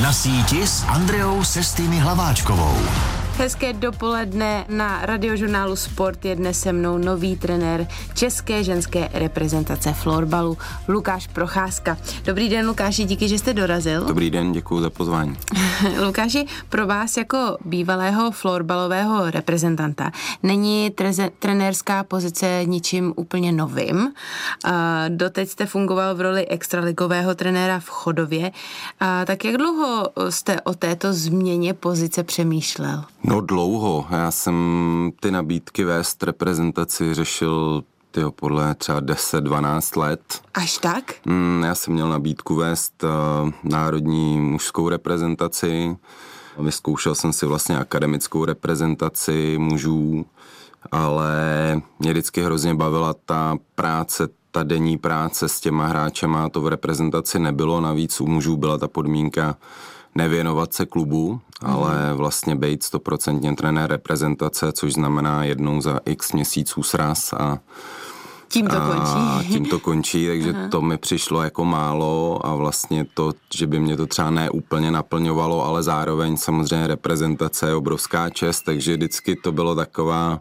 Na síti s Andreou Sestými Hlaváčkovou. Hezké dopoledne na radiožurnálu Sport je dnes se mnou nový trenér české ženské reprezentace florbalu Lukáš Procházka. Dobrý den Lukáši, díky, že jste dorazil. Dobrý den, děkuji za pozvání. Lukáši, pro vás jako bývalého florbalového reprezentanta není treze, trenérská pozice ničím úplně novým. Doteď jste fungoval v roli extraligového trenéra v Chodově. Tak jak dlouho jste o této změně pozice přemýšlel? No dlouho. Já jsem ty nabídky vést reprezentaci řešil tyjo, podle třeba 10-12 let. Až tak? Mm, já jsem měl nabídku vést uh, národní mužskou reprezentaci. Vyzkoušel jsem si vlastně akademickou reprezentaci mužů, ale mě vždycky hrozně bavila ta práce, ta denní práce s těma hráčema, to v reprezentaci nebylo, navíc u mužů byla ta podmínka nevěnovat se klubu, ale mhm. vlastně být stoprocentně trenér reprezentace, což znamená jednou za x měsíců sraz a tím to končí. A tím to končí, takže Aha. to mi přišlo jako málo a vlastně to, že by mě to třeba ne úplně naplňovalo, ale zároveň samozřejmě reprezentace je obrovská čest, takže vždycky to bylo taková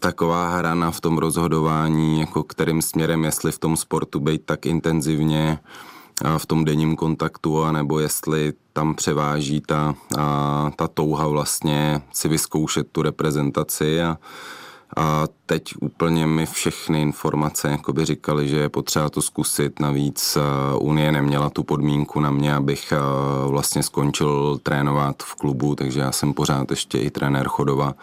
taková hrana v tom rozhodování, jako kterým směrem, jestli v tom sportu být tak intenzivně, v tom denním kontaktu, anebo jestli tam převáží ta, a, ta touha vlastně si vyzkoušet tu reprezentaci a, a teď úplně mi všechny informace jakoby říkali, že je potřeba to zkusit. Navíc Unie neměla tu podmínku na mě, abych vlastně skončil trénovat v klubu, takže já jsem pořád ještě i trenér Chodova,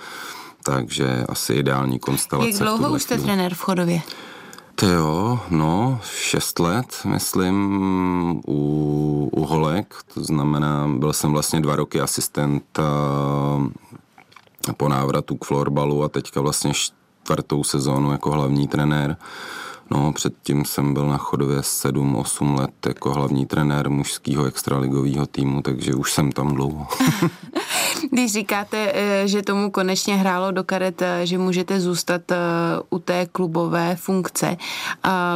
takže asi ideální konstelace. Jak dlouho už jste trenér v Chodově? To jo, no, šest let, myslím, u, u Holek, to znamená, byl jsem vlastně dva roky asistent a, po návratu k florbalu a teďka vlastně čtvrtou sezónu jako hlavní trenér. No, předtím jsem byl na chodově 7-8 let jako hlavní trenér mužského extraligového týmu, takže už jsem tam dlouho. Když říkáte, eh, že tomu konečně hrálo do karet, eh, že můžete zůstat eh, u té klubové funkce,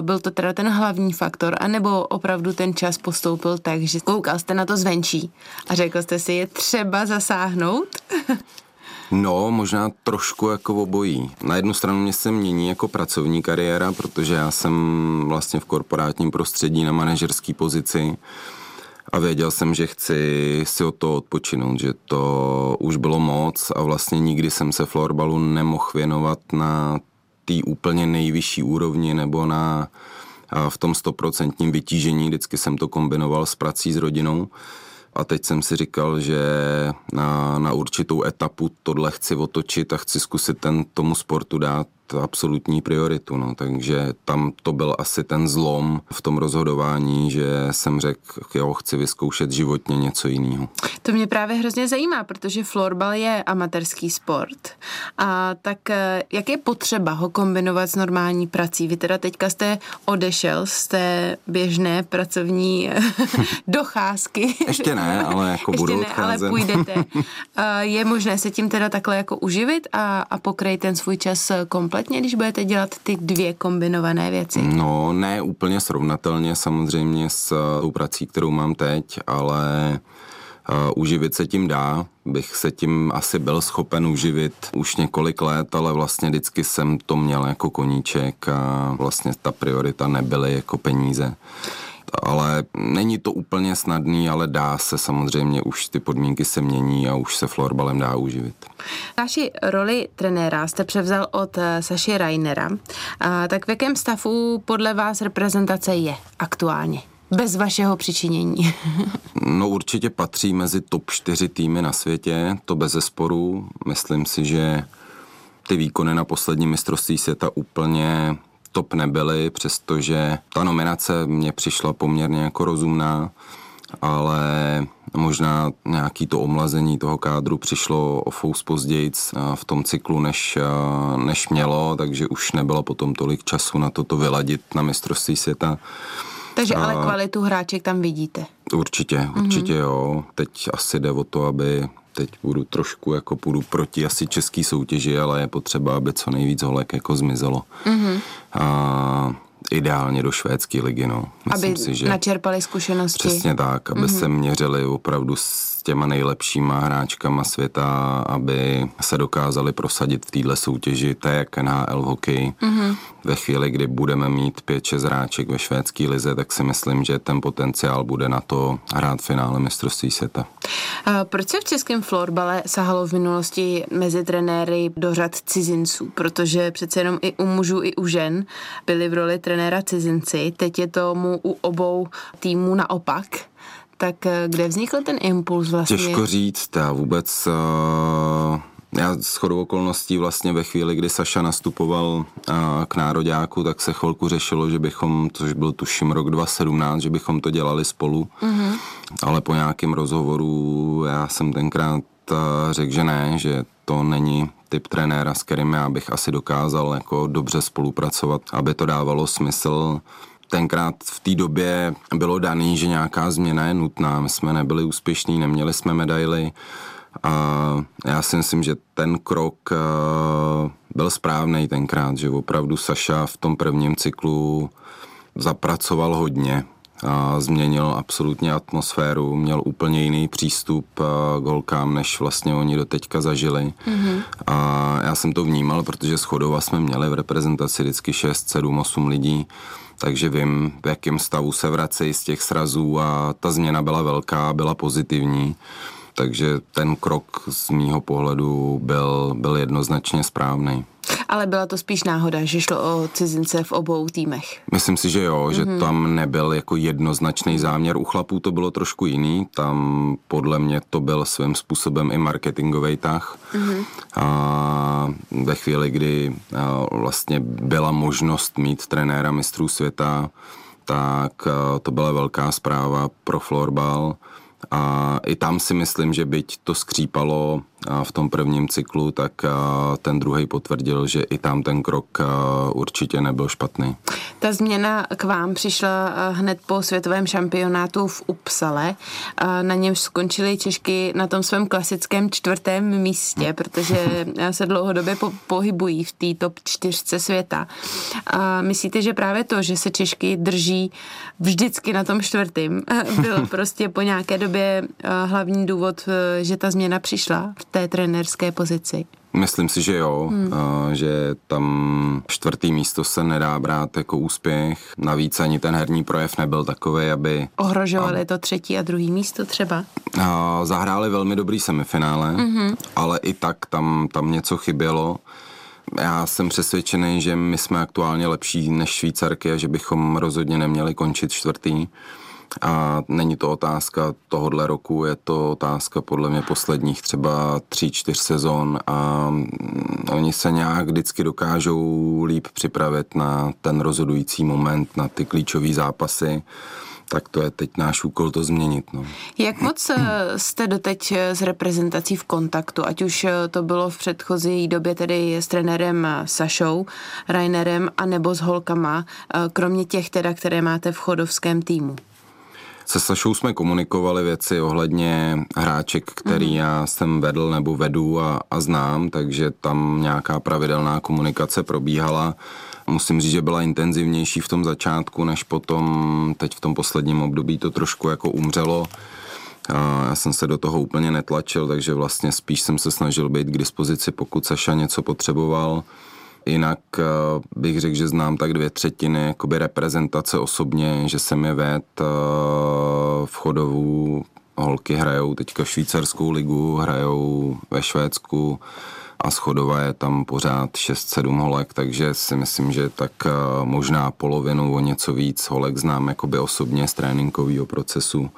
byl to teda ten hlavní faktor, anebo opravdu ten čas postoupil tak, že koukal jste na to zvenčí a řekl jste si, je třeba zasáhnout? No, možná trošku jako obojí. Na jednu stranu mě se mění jako pracovní kariéra, protože já jsem vlastně v korporátním prostředí na manažerské pozici a věděl jsem, že chci si o to odpočinout, že to už bylo moc a vlastně nikdy jsem se florbalu nemohl věnovat na té úplně nejvyšší úrovni nebo na v tom stoprocentním vytížení, vždycky jsem to kombinoval s prací s rodinou a teď jsem si říkal, že na, na určitou etapu tohle chci otočit a chci zkusit ten tomu sportu dát absolutní prioritu, no, takže tam to byl asi ten zlom v tom rozhodování, že jsem řekl, jo, chci vyzkoušet životně něco jiného. To mě právě hrozně zajímá, protože florbal je amatérský sport. A tak eh, jak je potřeba ho kombinovat s normální prací? Vy teda teďka jste odešel z té běžné pracovní docházky. Ještě ne, ale jako Ještě budu ne, odcházet. ale půjdete. Eh, je možné se tím teda takhle jako uživit a, a pokryt ten svůj čas kompletně kompletně, když budete dělat ty dvě kombinované věci? No, ne úplně srovnatelně samozřejmě s eh, tou prací, kterou mám teď, ale Uh, uživit se tím dá, bych se tím asi byl schopen uživit už několik let, ale vlastně vždycky jsem to měl jako koníček a vlastně ta priorita nebyly jako peníze ale není to úplně snadný, ale dá se samozřejmě, už ty podmínky se mění a už se florbalem dá uživit. Naši roli trenéra jste převzal od eh, Saši Rainera, a tak v jakém stavu podle vás reprezentace je aktuálně? Bez vašeho přičinění. no určitě patří mezi top 4 týmy na světě, to bez zesporu. Myslím si, že ty výkony na poslední mistrovství světa úplně top nebyly, přestože ta nominace mě přišla poměrně jako rozumná, ale možná nějaký to omlazení toho kádru přišlo o fous později v tom cyklu, než, než mělo, takže už nebylo potom tolik času na toto vyladit na mistrovství světa. Takže ale kvalitu hráček tam vidíte. Určitě, určitě mm-hmm. jo. Teď asi jde o to, aby teď budu trošku jako půjdu proti asi český soutěži, ale je potřeba, aby co nejvíc holek jako zmizelo. Mm-hmm. A ideálně do švédské ligy. No. Myslím aby si, že načerpali zkušenosti. Přesně tak, aby mm-hmm. se měřili opravdu s těma nejlepšíma hráčkama světa, aby se dokázali prosadit v téhle soutěži, to jak NHL hokej. Mm-hmm. Ve chvíli, kdy budeme mít 5-6 hráček ve švédské lize, tak si myslím, že ten potenciál bude na to hrát finále mistrovství světa. A proč se v českém florbale sahalo v minulosti mezi trenéry do řad cizinců? Protože přece jenom i u mužů, i u žen byli v roli trenéra cizinci. Teď je tomu u obou týmů naopak. Tak eh, kde vznikl ten impuls vlastně? Těžko říct, já vůbec... Uh já s chodou okolností vlastně ve chvíli, kdy Saša nastupoval k nároďáku, tak se chvilku řešilo, že bychom, což byl tuším rok 2017, že bychom to dělali spolu, mm-hmm. ale po nějakém rozhovoru já jsem tenkrát řekl, že ne, že to není typ trenéra, s kterým já bych asi dokázal jako dobře spolupracovat, aby to dávalo smysl tenkrát v té době bylo daný, že nějaká změna je nutná. My jsme nebyli úspěšní, neměli jsme medaily, a já si myslím, že ten krok eh, byl správný tenkrát, že opravdu Saša v tom prvním cyklu zapracoval hodně změnil absolutně atmosféru, měl úplně jiný přístup eh, k holkám, než vlastně oni do teďka zažili. Mm-hmm. A já jsem to vnímal, protože s Chodova jsme měli v reprezentaci vždycky 6, 7, 8 lidí, takže vím, v jakém stavu se vracejí z těch srazů a ta změna byla velká, byla pozitivní takže ten krok z mýho pohledu byl, byl jednoznačně správný. Ale byla to spíš náhoda, že šlo o cizince v obou týmech. Myslím si, že jo, mm-hmm. že mhm. tam nebyl jako jednoznačný záměr. U chlapů to bylo trošku jiný, tam podle mě to byl svým způsobem i marketingový tah. Mm-hmm. A ve chvíli, kdy vlastně byla možnost mít trenéra mistrů světa, tak to byla velká zpráva pro florbal a i tam si myslím, že byť to skřípalo v tom prvním cyklu, tak ten druhý potvrdil, že i tam ten krok určitě nebyl špatný. Ta změna k vám přišla hned po světovém šampionátu v Upsale. Na němž skončili Češky na tom svém klasickém čtvrtém místě, protože se dlouhodobě po- pohybují v té top čtyřce světa. A myslíte, že právě to, že se Češky drží vždycky na tom čtvrtém, bylo prostě po nějaké době hlavní důvod, že ta změna přišla v té trenérské pozici? Myslím si, že jo, hmm. a, že tam čtvrtý místo se nedá brát jako úspěch. Navíc ani ten herní projev nebyl takový, aby... Ohrožovali a, to třetí a druhý místo třeba? A, zahráli velmi dobrý semifinále, hmm. ale i tak tam, tam něco chybělo. Já jsem přesvědčený, že my jsme aktuálně lepší než Švýcarky a že bychom rozhodně neměli končit čtvrtý. A není to otázka tohohle roku, je to otázka podle mě posledních třeba tři, čtyř sezon a mm, oni se nějak vždycky dokážou líp připravit na ten rozhodující moment, na ty klíčové zápasy tak to je teď náš úkol to změnit. No. Jak moc eh, jste doteď eh, s reprezentací v kontaktu, ať už eh, to bylo v předchozí době tedy s trenérem Sašou, Rainerem, anebo s holkama, kromě těch teda, které máte v chodovském týmu? Se Sašou jsme komunikovali věci ohledně hráček, který mm-hmm. já jsem vedl nebo vedu a, a znám, takže tam nějaká pravidelná komunikace probíhala. Musím říct, že byla intenzivnější v tom začátku, než potom teď v tom posledním období to trošku jako umřelo. A já jsem se do toho úplně netlačil, takže vlastně spíš jsem se snažil být k dispozici, pokud Saša něco potřeboval. Jinak eh, bych řekl, že znám tak dvě třetiny jakoby reprezentace osobně, že jsem je ved eh, v chodovu. Holky hrajou teďka švýcarskou ligu, hrajou ve Švédsku a schodova je tam pořád 6-7 holek, takže si myslím, že tak eh, možná polovinu o něco víc holek znám jakoby osobně z tréninkového procesu.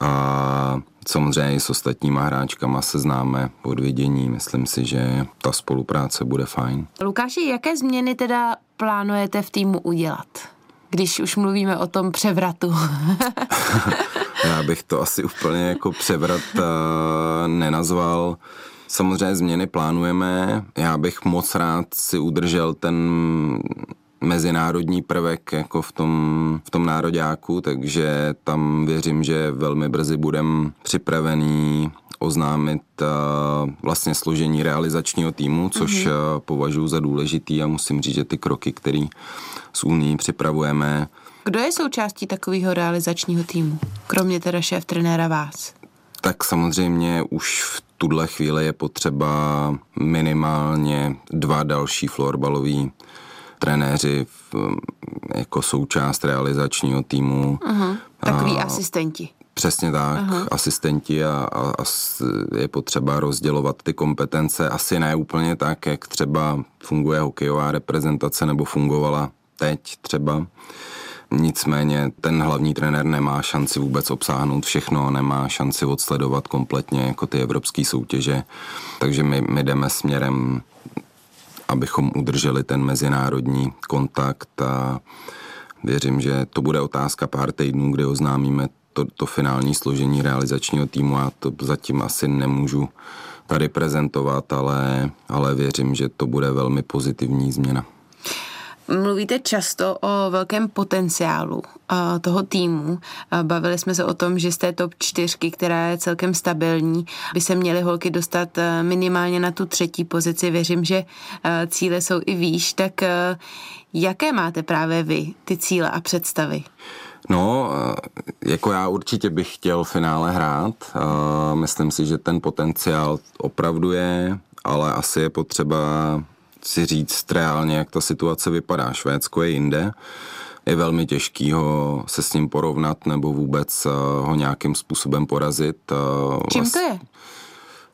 A samozřejmě s ostatníma hráčkama se známe od vidění. Myslím si, že ta spolupráce bude fajn. Lukáši, jaké změny teda plánujete v týmu udělat? Když už mluvíme o tom převratu. Já bych to asi úplně jako převrat uh, nenazval. Samozřejmě změny plánujeme. Já bych moc rád si udržel ten mezinárodní prvek jako v tom, v tom nároďáku, takže tam věřím, že velmi brzy budem připravený oznámit vlastně složení realizačního týmu, což mm-hmm. považuji za důležitý a musím říct, že ty kroky, které s Unii připravujeme. Kdo je součástí takového realizačního týmu, kromě teda šéf trenéra vás? Tak samozřejmě už v tuhle chvíli je potřeba minimálně dva další florbaloví trenéři v, jako součást realizačního týmu. Uh-huh. Takový a, asistenti. Přesně tak, uh-huh. asistenti a, a, a je potřeba rozdělovat ty kompetence. Asi ne úplně tak, jak třeba funguje hokejová reprezentace nebo fungovala teď třeba. Nicméně ten hlavní trenér nemá šanci vůbec obsáhnout všechno, nemá šanci odsledovat kompletně jako ty evropské soutěže, takže my, my jdeme směrem, abychom udrželi ten mezinárodní kontakt a věřím, že to bude otázka pár týdnů, kdy oznámíme to, to finální složení realizačního týmu a to zatím asi nemůžu tady prezentovat, ale, ale věřím, že to bude velmi pozitivní změna. Mluvíte často o velkém potenciálu toho týmu. Bavili jsme se o tom, že z té top čtyřky, která je celkem stabilní, by se měly holky dostat minimálně na tu třetí pozici. Věřím, že cíle jsou i výš. Tak jaké máte právě vy ty cíle a představy? No, jako já určitě bych chtěl finále hrát. Myslím si, že ten potenciál opravdu je, ale asi je potřeba si říct reálně, jak ta situace vypadá. Švédsko je jinde, je velmi těžký ho se s ním porovnat nebo vůbec eh, ho nějakým způsobem porazit. Eh, Čím to je?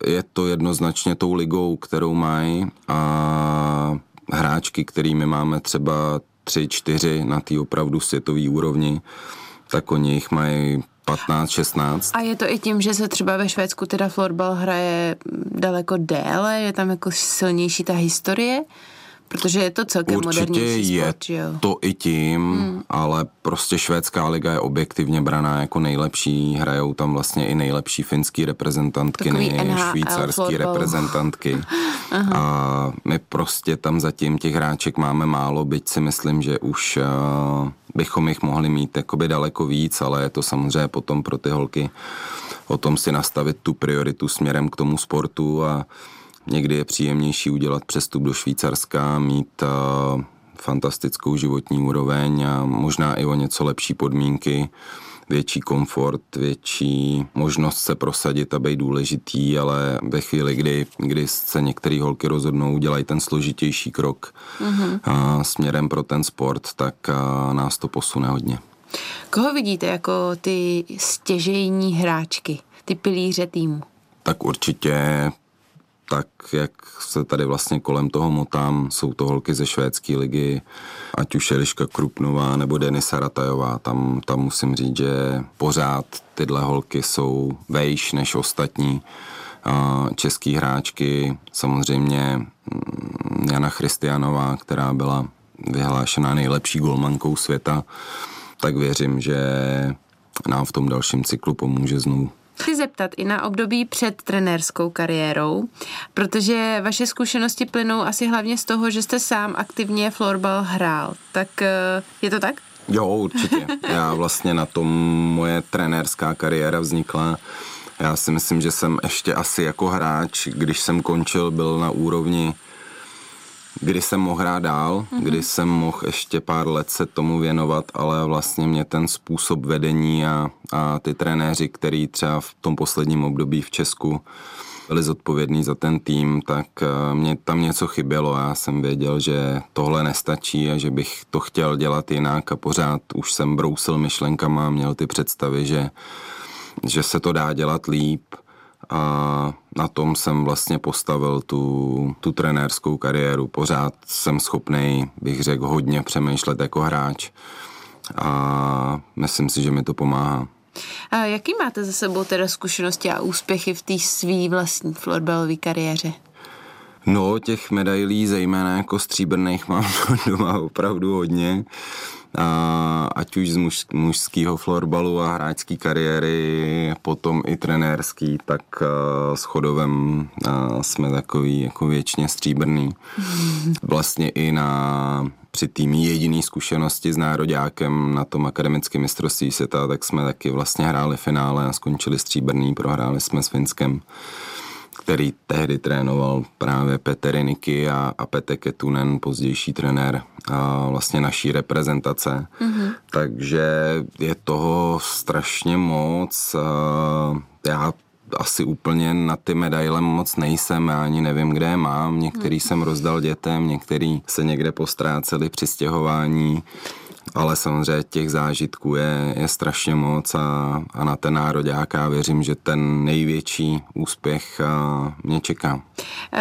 Je to jednoznačně tou ligou, kterou mají a hráčky, kterými máme třeba tři, čtyři na té opravdu světové úrovni, tak oni jich mají 15, 16. A je to i tím, že se třeba ve Švédsku teda florbal hraje daleko déle, je tam jako silnější ta historie? Protože je to celkem Určitě modernější je sport, jo? to i tím, hmm. ale prostě švédská liga je objektivně braná jako nejlepší, hrajou tam vlastně i nejlepší finský reprezentantky, švýcarský reprezentantky a my prostě tam zatím těch hráček máme málo, byť si myslím, že už uh, bychom jich mohli mít jakoby daleko víc, ale je to samozřejmě potom pro ty holky o tom si nastavit tu prioritu směrem k tomu sportu a Někdy je příjemnější udělat přestup do Švýcarska, mít uh, fantastickou životní úroveň a možná i o něco lepší podmínky, větší komfort, větší možnost se prosadit a být důležitý, ale ve chvíli, kdy, kdy se některé holky rozhodnou, udělají ten složitější krok mm-hmm. a směrem pro ten sport, tak a nás to posune hodně. Koho vidíte jako ty stěžejní hráčky, ty pilíře týmu? Tak určitě tak, jak se tady vlastně kolem toho motám, jsou to holky ze švédské ligy, ať už Eliška Krupnová nebo Denisa Ratajová. Tam, tam musím říct, že pořád tyhle holky jsou vejš než ostatní český hráčky. Samozřejmě mm, Jana Christianová, která byla vyhlášena nejlepší golmankou světa, tak věřím, že nám v tom dalším cyklu pomůže znovu chci zeptat i na období před trenérskou kariérou, protože vaše zkušenosti plynou asi hlavně z toho, že jste sám aktivně florbal hrál. Tak eh, je to tak? Jo, určitě. Já vlastně na tom moje trenérská kariéra vznikla. Já si myslím, že jsem ještě asi jako hráč, když jsem končil, byl na úrovni kdy jsem mohl hrát dál, mm-hmm. kdy jsem mohl ještě pár let se tomu věnovat, ale vlastně mě ten způsob vedení a, a ty trenéři, který třeba v tom posledním období v Česku byli zodpovědní za ten tým, tak eh, mě tam něco chybělo. Já jsem věděl, že tohle nestačí a že bych to chtěl dělat jinak a pořád už jsem brousil myšlenkama a měl ty představy, že, že se to dá dělat líp a na tom jsem vlastně postavil tu, tu trenérskou kariéru. Pořád jsem schopný, bych řekl, hodně přemýšlet jako hráč a myslím si, že mi to pomáhá. A jaký máte za sebou teda zkušenosti a úspěchy v té své vlastní florbalové kariéře? No, těch medailí, zejména jako stříbrných, mám doma opravdu hodně. A ať už z muž, mužského florbalu a hráčské kariéry, potom i trenérský, tak s chodovem jsme takový jako věčně stříbrný. Vlastně i na při tým jediný zkušenosti s nároďákem na tom akademickém mistrovství světa, tak jsme taky vlastně hráli finále a skončili stříbrný, prohráli jsme s Finskem který tehdy trénoval právě Petr Niky a, a Pete Ketunen, pozdější trenér a vlastně naší reprezentace. Mm-hmm. Takže je toho strašně moc. Já asi úplně na ty medaile moc nejsem, já ani nevím, kde je mám. Některý mm. jsem rozdal dětem, některý se někde postráceli při stěhování ale samozřejmě těch zážitků je, je strašně moc a, a na ten národák já věřím, že ten největší úspěch mě čeká.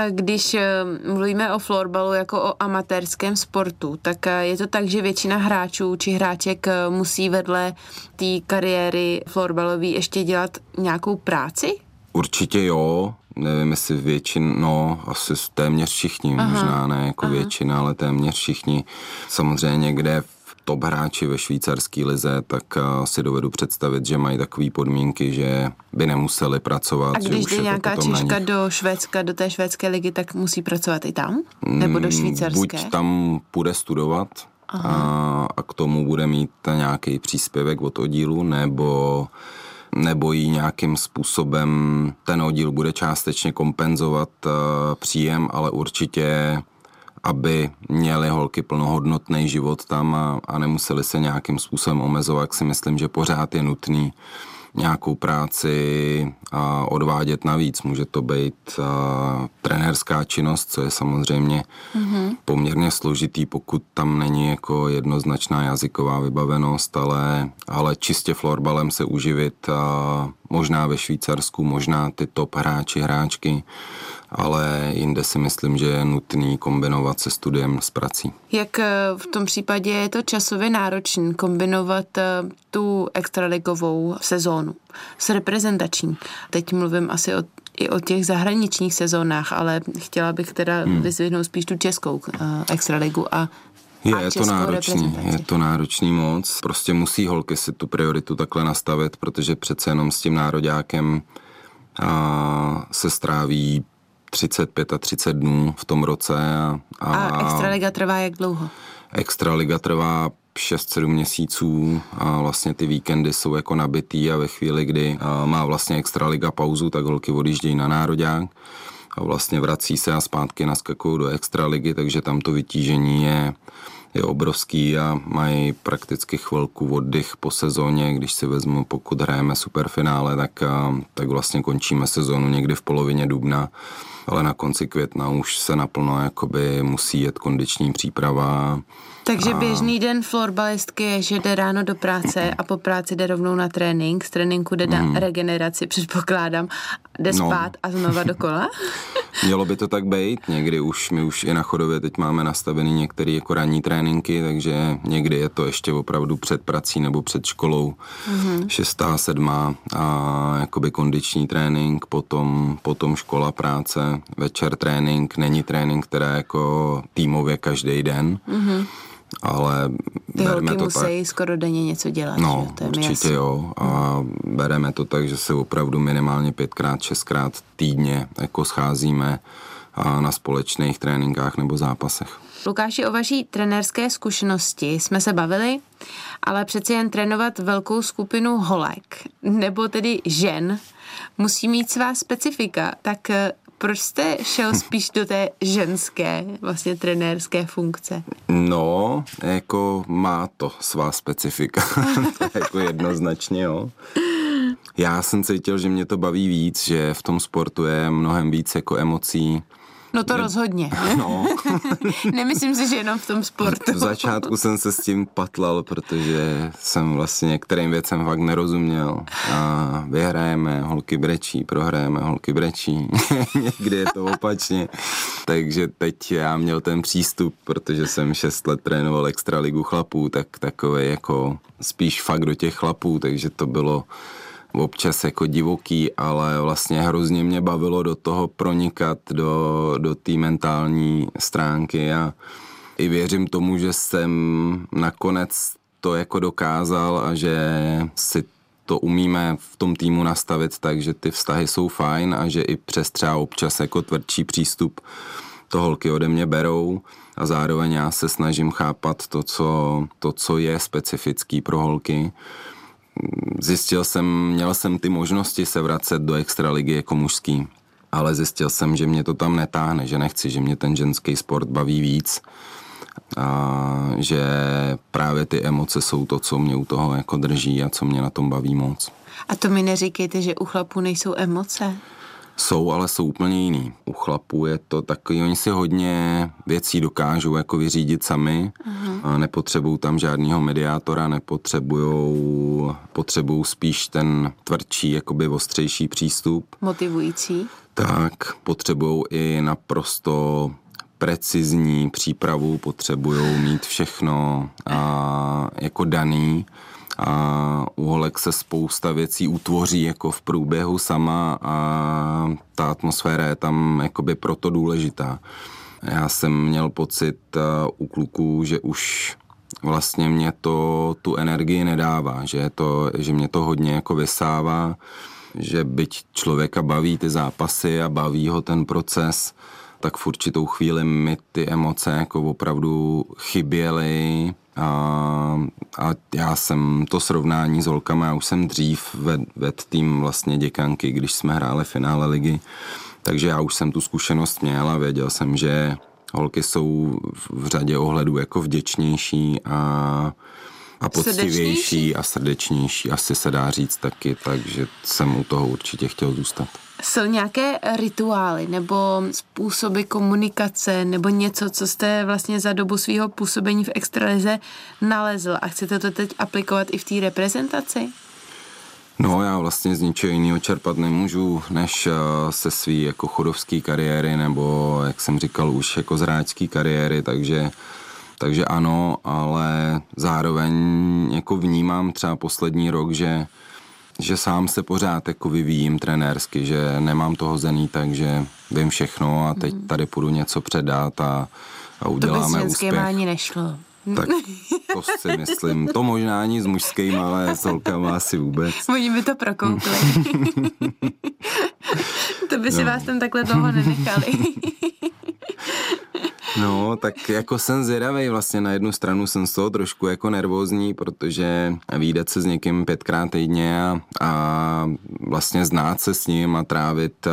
Když e, mluvíme o florbalu jako o amatérském sportu, tak e, je to tak, že většina hráčů či hráček musí vedle té kariéry florbalové ještě dělat nějakou práci? Určitě jo, nevím, jestli většin, no asi téměř všichni, aha, možná ne jako aha. většina, ale téměř všichni. Samozřejmě někde top hráči ve švýcarské lize, tak eh, si dovedu představit, že mají takové podmínky, že by nemuseli pracovat. A když jde nějaká Češka do Švédska, do té švédské ligy, tak musí pracovat i tam? Nebo do švýcarské? Buď tam půjde studovat a, a k tomu bude mít nějaký příspěvek od oddílu, nebo nebo jí nějakým způsobem ten oddíl bude částečně kompenzovat uh, příjem, ale určitě aby měly holky plnohodnotný život tam a, a nemuseli se nějakým způsobem omezovat, si myslím, že pořád je nutný nějakou práci a odvádět navíc. Může to být a, trenérská činnost, co je samozřejmě mm-hmm. poměrně složitý, pokud tam není jako jednoznačná jazyková vybavenost, ale, ale čistě florbalem se uživit a možná ve Švýcarsku, možná ty top hráči, hráčky ale jinde si myslím, že je nutný kombinovat se studiem s prací. Jak eh, v tom případě je to časově náročný kombinovat eh, tu extraligovou sezónu s reprezentační? Teď mluvím asi o i o těch zahraničních sezónách, ale chtěla bych teda hmm. vyzvihnout spíš tu českou uh, extraligu a je, je to náročný, je to náročný moc. Prostě musí holky si tu prioritu takhle nastavit, protože přece jenom s tím nároďákem a se stráví 35 a 30 dnů v tom roce. A, a, a Extraliga trvá jak dlouho? Extraliga trvá 6-7 měsíců a vlastně ty víkendy jsou jako nabitý a ve chvíli, kdy má vlastně Extraliga pauzu, tak holky odjíždějí na nároďák a vlastně vrací se a zpátky naskakují do Extraligy, takže tam to vytížení je je obrovský a mají prakticky chvilku oddych po sezóně, když si vezmu, pokud hrajeme superfinále, tak, tak vlastně končíme sezónu někdy v polovině dubna ale na konci května už se naplno jakoby musí jet kondiční příprava. Takže a... běžný den florbalistky je, že jde ráno do práce a po práci jde rovnou na trénink, z tréninku jde na mm. regeneraci, předpokládám, jde no. spát a znova dokola? Mělo by to tak být, někdy už, my už i na chodově teď máme nastavený některé jako ranní tréninky, takže někdy je to ještě opravdu před prací nebo před školou, mm-hmm. šestá, sedmá a jakoby kondiční trénink, potom, potom škola, práce, večer trénink, není trénink, která jako týmově každý den, mm-hmm ale Ty bereme to musí tak. skoro denně něco dělat. No, že? To je určitě jasný. jo. A bereme to tak, že se opravdu minimálně pětkrát, šestkrát týdně jako scházíme a na společných tréninkách nebo zápasech. Lukáši, o vaší trenérské zkušenosti jsme se bavili, ale přeci jen trénovat velkou skupinu holek, nebo tedy žen, musí mít svá specifika. Tak proč jste šel spíš do té ženské, vlastně trenérské funkce? No, jako má to svá specifika. to je jako jednoznačně, jo. Já jsem cítil, že mě to baví víc, že v tom sportu je mnohem víc jako emocí, No to ne, rozhodně. No. Nemyslím si, že jenom v tom sportu. V začátku jsem se s tím patlal, protože jsem vlastně některým věcem fakt nerozuměl. A vyhrajeme, holky brečí, prohrajeme, holky brečí. Někdy je to opačně. Takže teď já měl ten přístup, protože jsem šest let trénoval extraligu chlapů, tak takový jako spíš fakt do těch chlapů, takže to bylo občas jako divoký, ale vlastně hrozně mě bavilo do toho pronikat do, do té mentální stránky a i věřím tomu, že jsem nakonec to jako dokázal a že si to umíme v tom týmu nastavit tak, že ty vztahy jsou fajn a že i přes třeba občas jako tvrdší přístup to holky ode mě berou a zároveň já se snažím chápat to, co, to, co je specifický pro holky. Zjistil jsem, měl jsem ty možnosti se vracet do extraligy jako mužský, ale zjistil jsem, že mě to tam netáhne, že nechci, že mě ten ženský sport baví víc a že právě ty emoce jsou to, co mě u toho jako drží a co mě na tom baví moc. A to mi neříkejte, že u chlapů nejsou emoce? Jsou, ale jsou úplně jiný. U chlapů je to takový, oni si hodně věcí dokážou jako vyřídit sami uh-huh. a nepotřebují tam žádného mediátora, nepotřebují potřebují spíš ten tvrdší, jakoby ostřejší přístup. Motivující. Tak, potřebují i naprosto precizní přípravu, potřebují mít všechno a, jako daný a u holek se spousta věcí utvoří jako v průběhu sama a ta atmosféra je tam jakoby proto důležitá. Já jsem měl pocit u kluků, že už vlastně mě to tu energii nedává, že, to, že mě to hodně jako vysává, že byť člověka baví ty zápasy a baví ho ten proces, tak v určitou chvíli mi ty emoce jako opravdu chyběly a, a já jsem to srovnání s holkama, já už jsem dřív ved, ved tým vlastně děkanky, když jsme hráli finále ligy, takže já už jsem tu zkušenost měl a věděl jsem, že holky jsou v řadě ohledů jako vděčnější a a poctivější a srdečnější, asi se dá říct taky, takže jsem u toho určitě chtěl zůstat. Jsou nějaké rituály nebo způsoby komunikace nebo něco, co jste vlastně za dobu svého působení v extralize nalezl a chcete to teď aplikovat i v té reprezentaci? No, já vlastně z ničeho jiného čerpat nemůžu, než eh, se svý jako chodovský kariéry, nebo, jak jsem říkal, už jako zráčský kariéry, takže takže ano, ale zároveň jako vnímám třeba poslední rok, že že sám se pořád jako vyvíjím trenérsky, že nemám to hozený, takže vím všechno a teď mhm. tady půjdu něco předat a, a uděláme to úspěch. ani nešlo. Tak to si myslím. To možná ani s mužským, ale s holkama asi vůbec. Oni by to prokoukli. to by si no. vás tam takhle dlouho nenechali. No, tak jako jsem zvědavý, vlastně na jednu stranu jsem z toho trošku jako nervózní, protože výdat se s někým pětkrát týdně a, a vlastně znát se s ním a trávit a,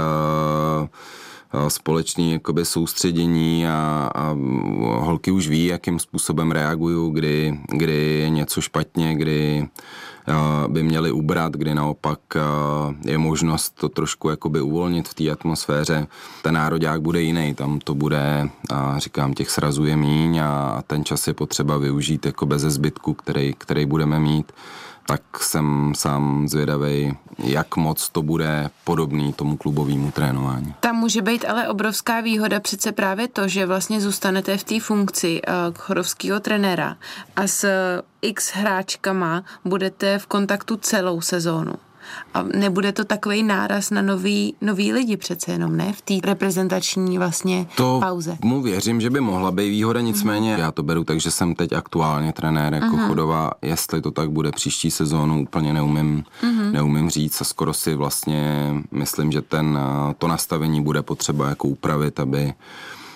společný jakoby soustředění a, a holky už ví, jakým způsobem reagují, kdy, kdy je něco špatně, kdy by měli ubrat, kdy naopak je možnost to trošku jakoby uvolnit v té atmosféře. Ten národák bude jiný, tam to bude, a říkám, těch srazů je míň a ten čas je potřeba využít jako bez zbytku, který, který budeme mít tak jsem sám zvědavý, jak moc to bude podobný tomu klubovému trénování. Tam může být ale obrovská výhoda přece právě to, že vlastně zůstanete v té funkci uh, chorovského trenéra a s x hráčkama budete v kontaktu celou sezónu. A nebude to takový náraz na nový, nový lidi přece jenom, ne? V té reprezentační vlastně to pauze. mu věřím, že by mohla být výhoda, nicméně mm-hmm. já to beru tak, že jsem teď aktuálně trenér jako mm-hmm. chodová. Jestli to tak bude příští sezónu, úplně neumím, mm-hmm. neumím říct a skoro si vlastně myslím, že ten, to nastavení bude potřeba jako upravit, aby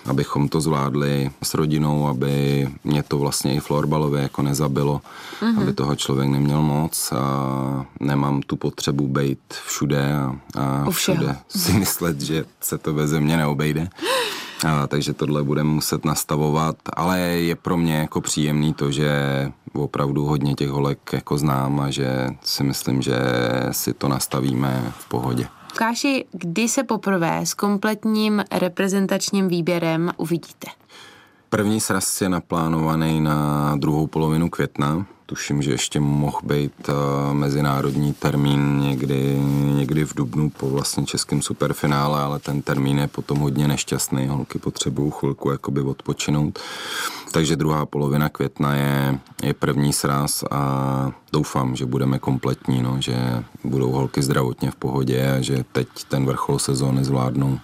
abychom to zvládli s rodinou, aby mě to vlastně i florbalově jako nezabilo, mm-hmm. aby toho člověk neměl moc a nemám tu potřebu být všude a, a všude si myslet, že se to ve země neobejde. A, takže tohle budeme muset nastavovat, ale je pro mě jako příjemný to, že opravdu hodně těch holek jako znám a že si myslím, že si to nastavíme v pohodě. Káši, kdy se poprvé s kompletním reprezentačním výběrem uvidíte? První sraz je naplánovaný na druhou polovinu května. Tuším, že ještě mohl být uh, mezinárodní termín někdy, někdy v Dubnu po vlastně českém superfinále, ale ten termín je potom hodně nešťastný. Holky potřebují chvilku jakoby odpočinout. Takže druhá polovina května je, je první sraz a doufám, že budeme kompletní, no, že budou holky zdravotně v pohodě a že teď ten vrchol sezóny zvládnou.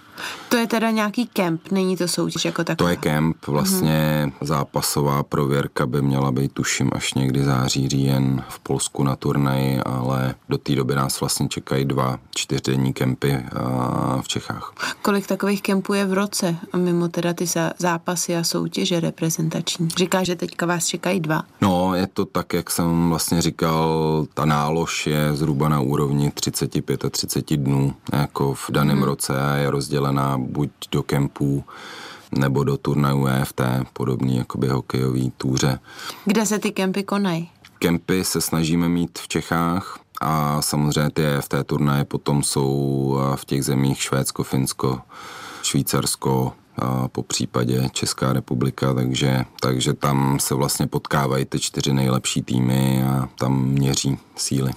To je teda nějaký kemp, není to soutěž jako taková? To je kemp, vlastně mm-hmm. zápasová prověrka by měla být tuším až někdy září, říjen v Polsku na turnaji, ale do té doby nás vlastně čekají dva čtyřdenní kempy v Čechách. Kolik takových kempů je v roce, mimo teda ty zápasy a soutěže reprezentační? Říká, že teďka vás čekají dva. No, je to tak, jak jsem vlastně říkal, ta nálož je zhruba na úrovni 35 a 30 dnů, jako v daném mm. roce a je rozdělená buď do kempů, nebo do turnajů EFT, podobný jakoby hokejový túře. Kde se ty kempy konají? Kempy se snažíme mít v Čechách a samozřejmě ty EFT turnaje potom jsou v těch zemích Švédsko, Finsko, Švýcarsko, po případě Česká republika, takže, takže tam se vlastně potkávají ty čtyři nejlepší týmy a tam měří síly.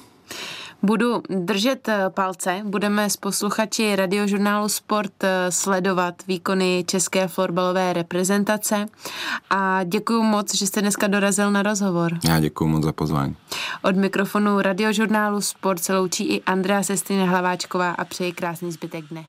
Budu držet eh, palce, budeme s posluchači radiožurnálu Sport eh, sledovat výkony české florbalové reprezentace a děkuji moc, že jste dneska dorazil na rozhovor. Já děkuji moc za pozvání. Od mikrofonu radiožurnálu Sport se loučí i Andrea Sestina Hlaváčková a přeji krásný zbytek dne.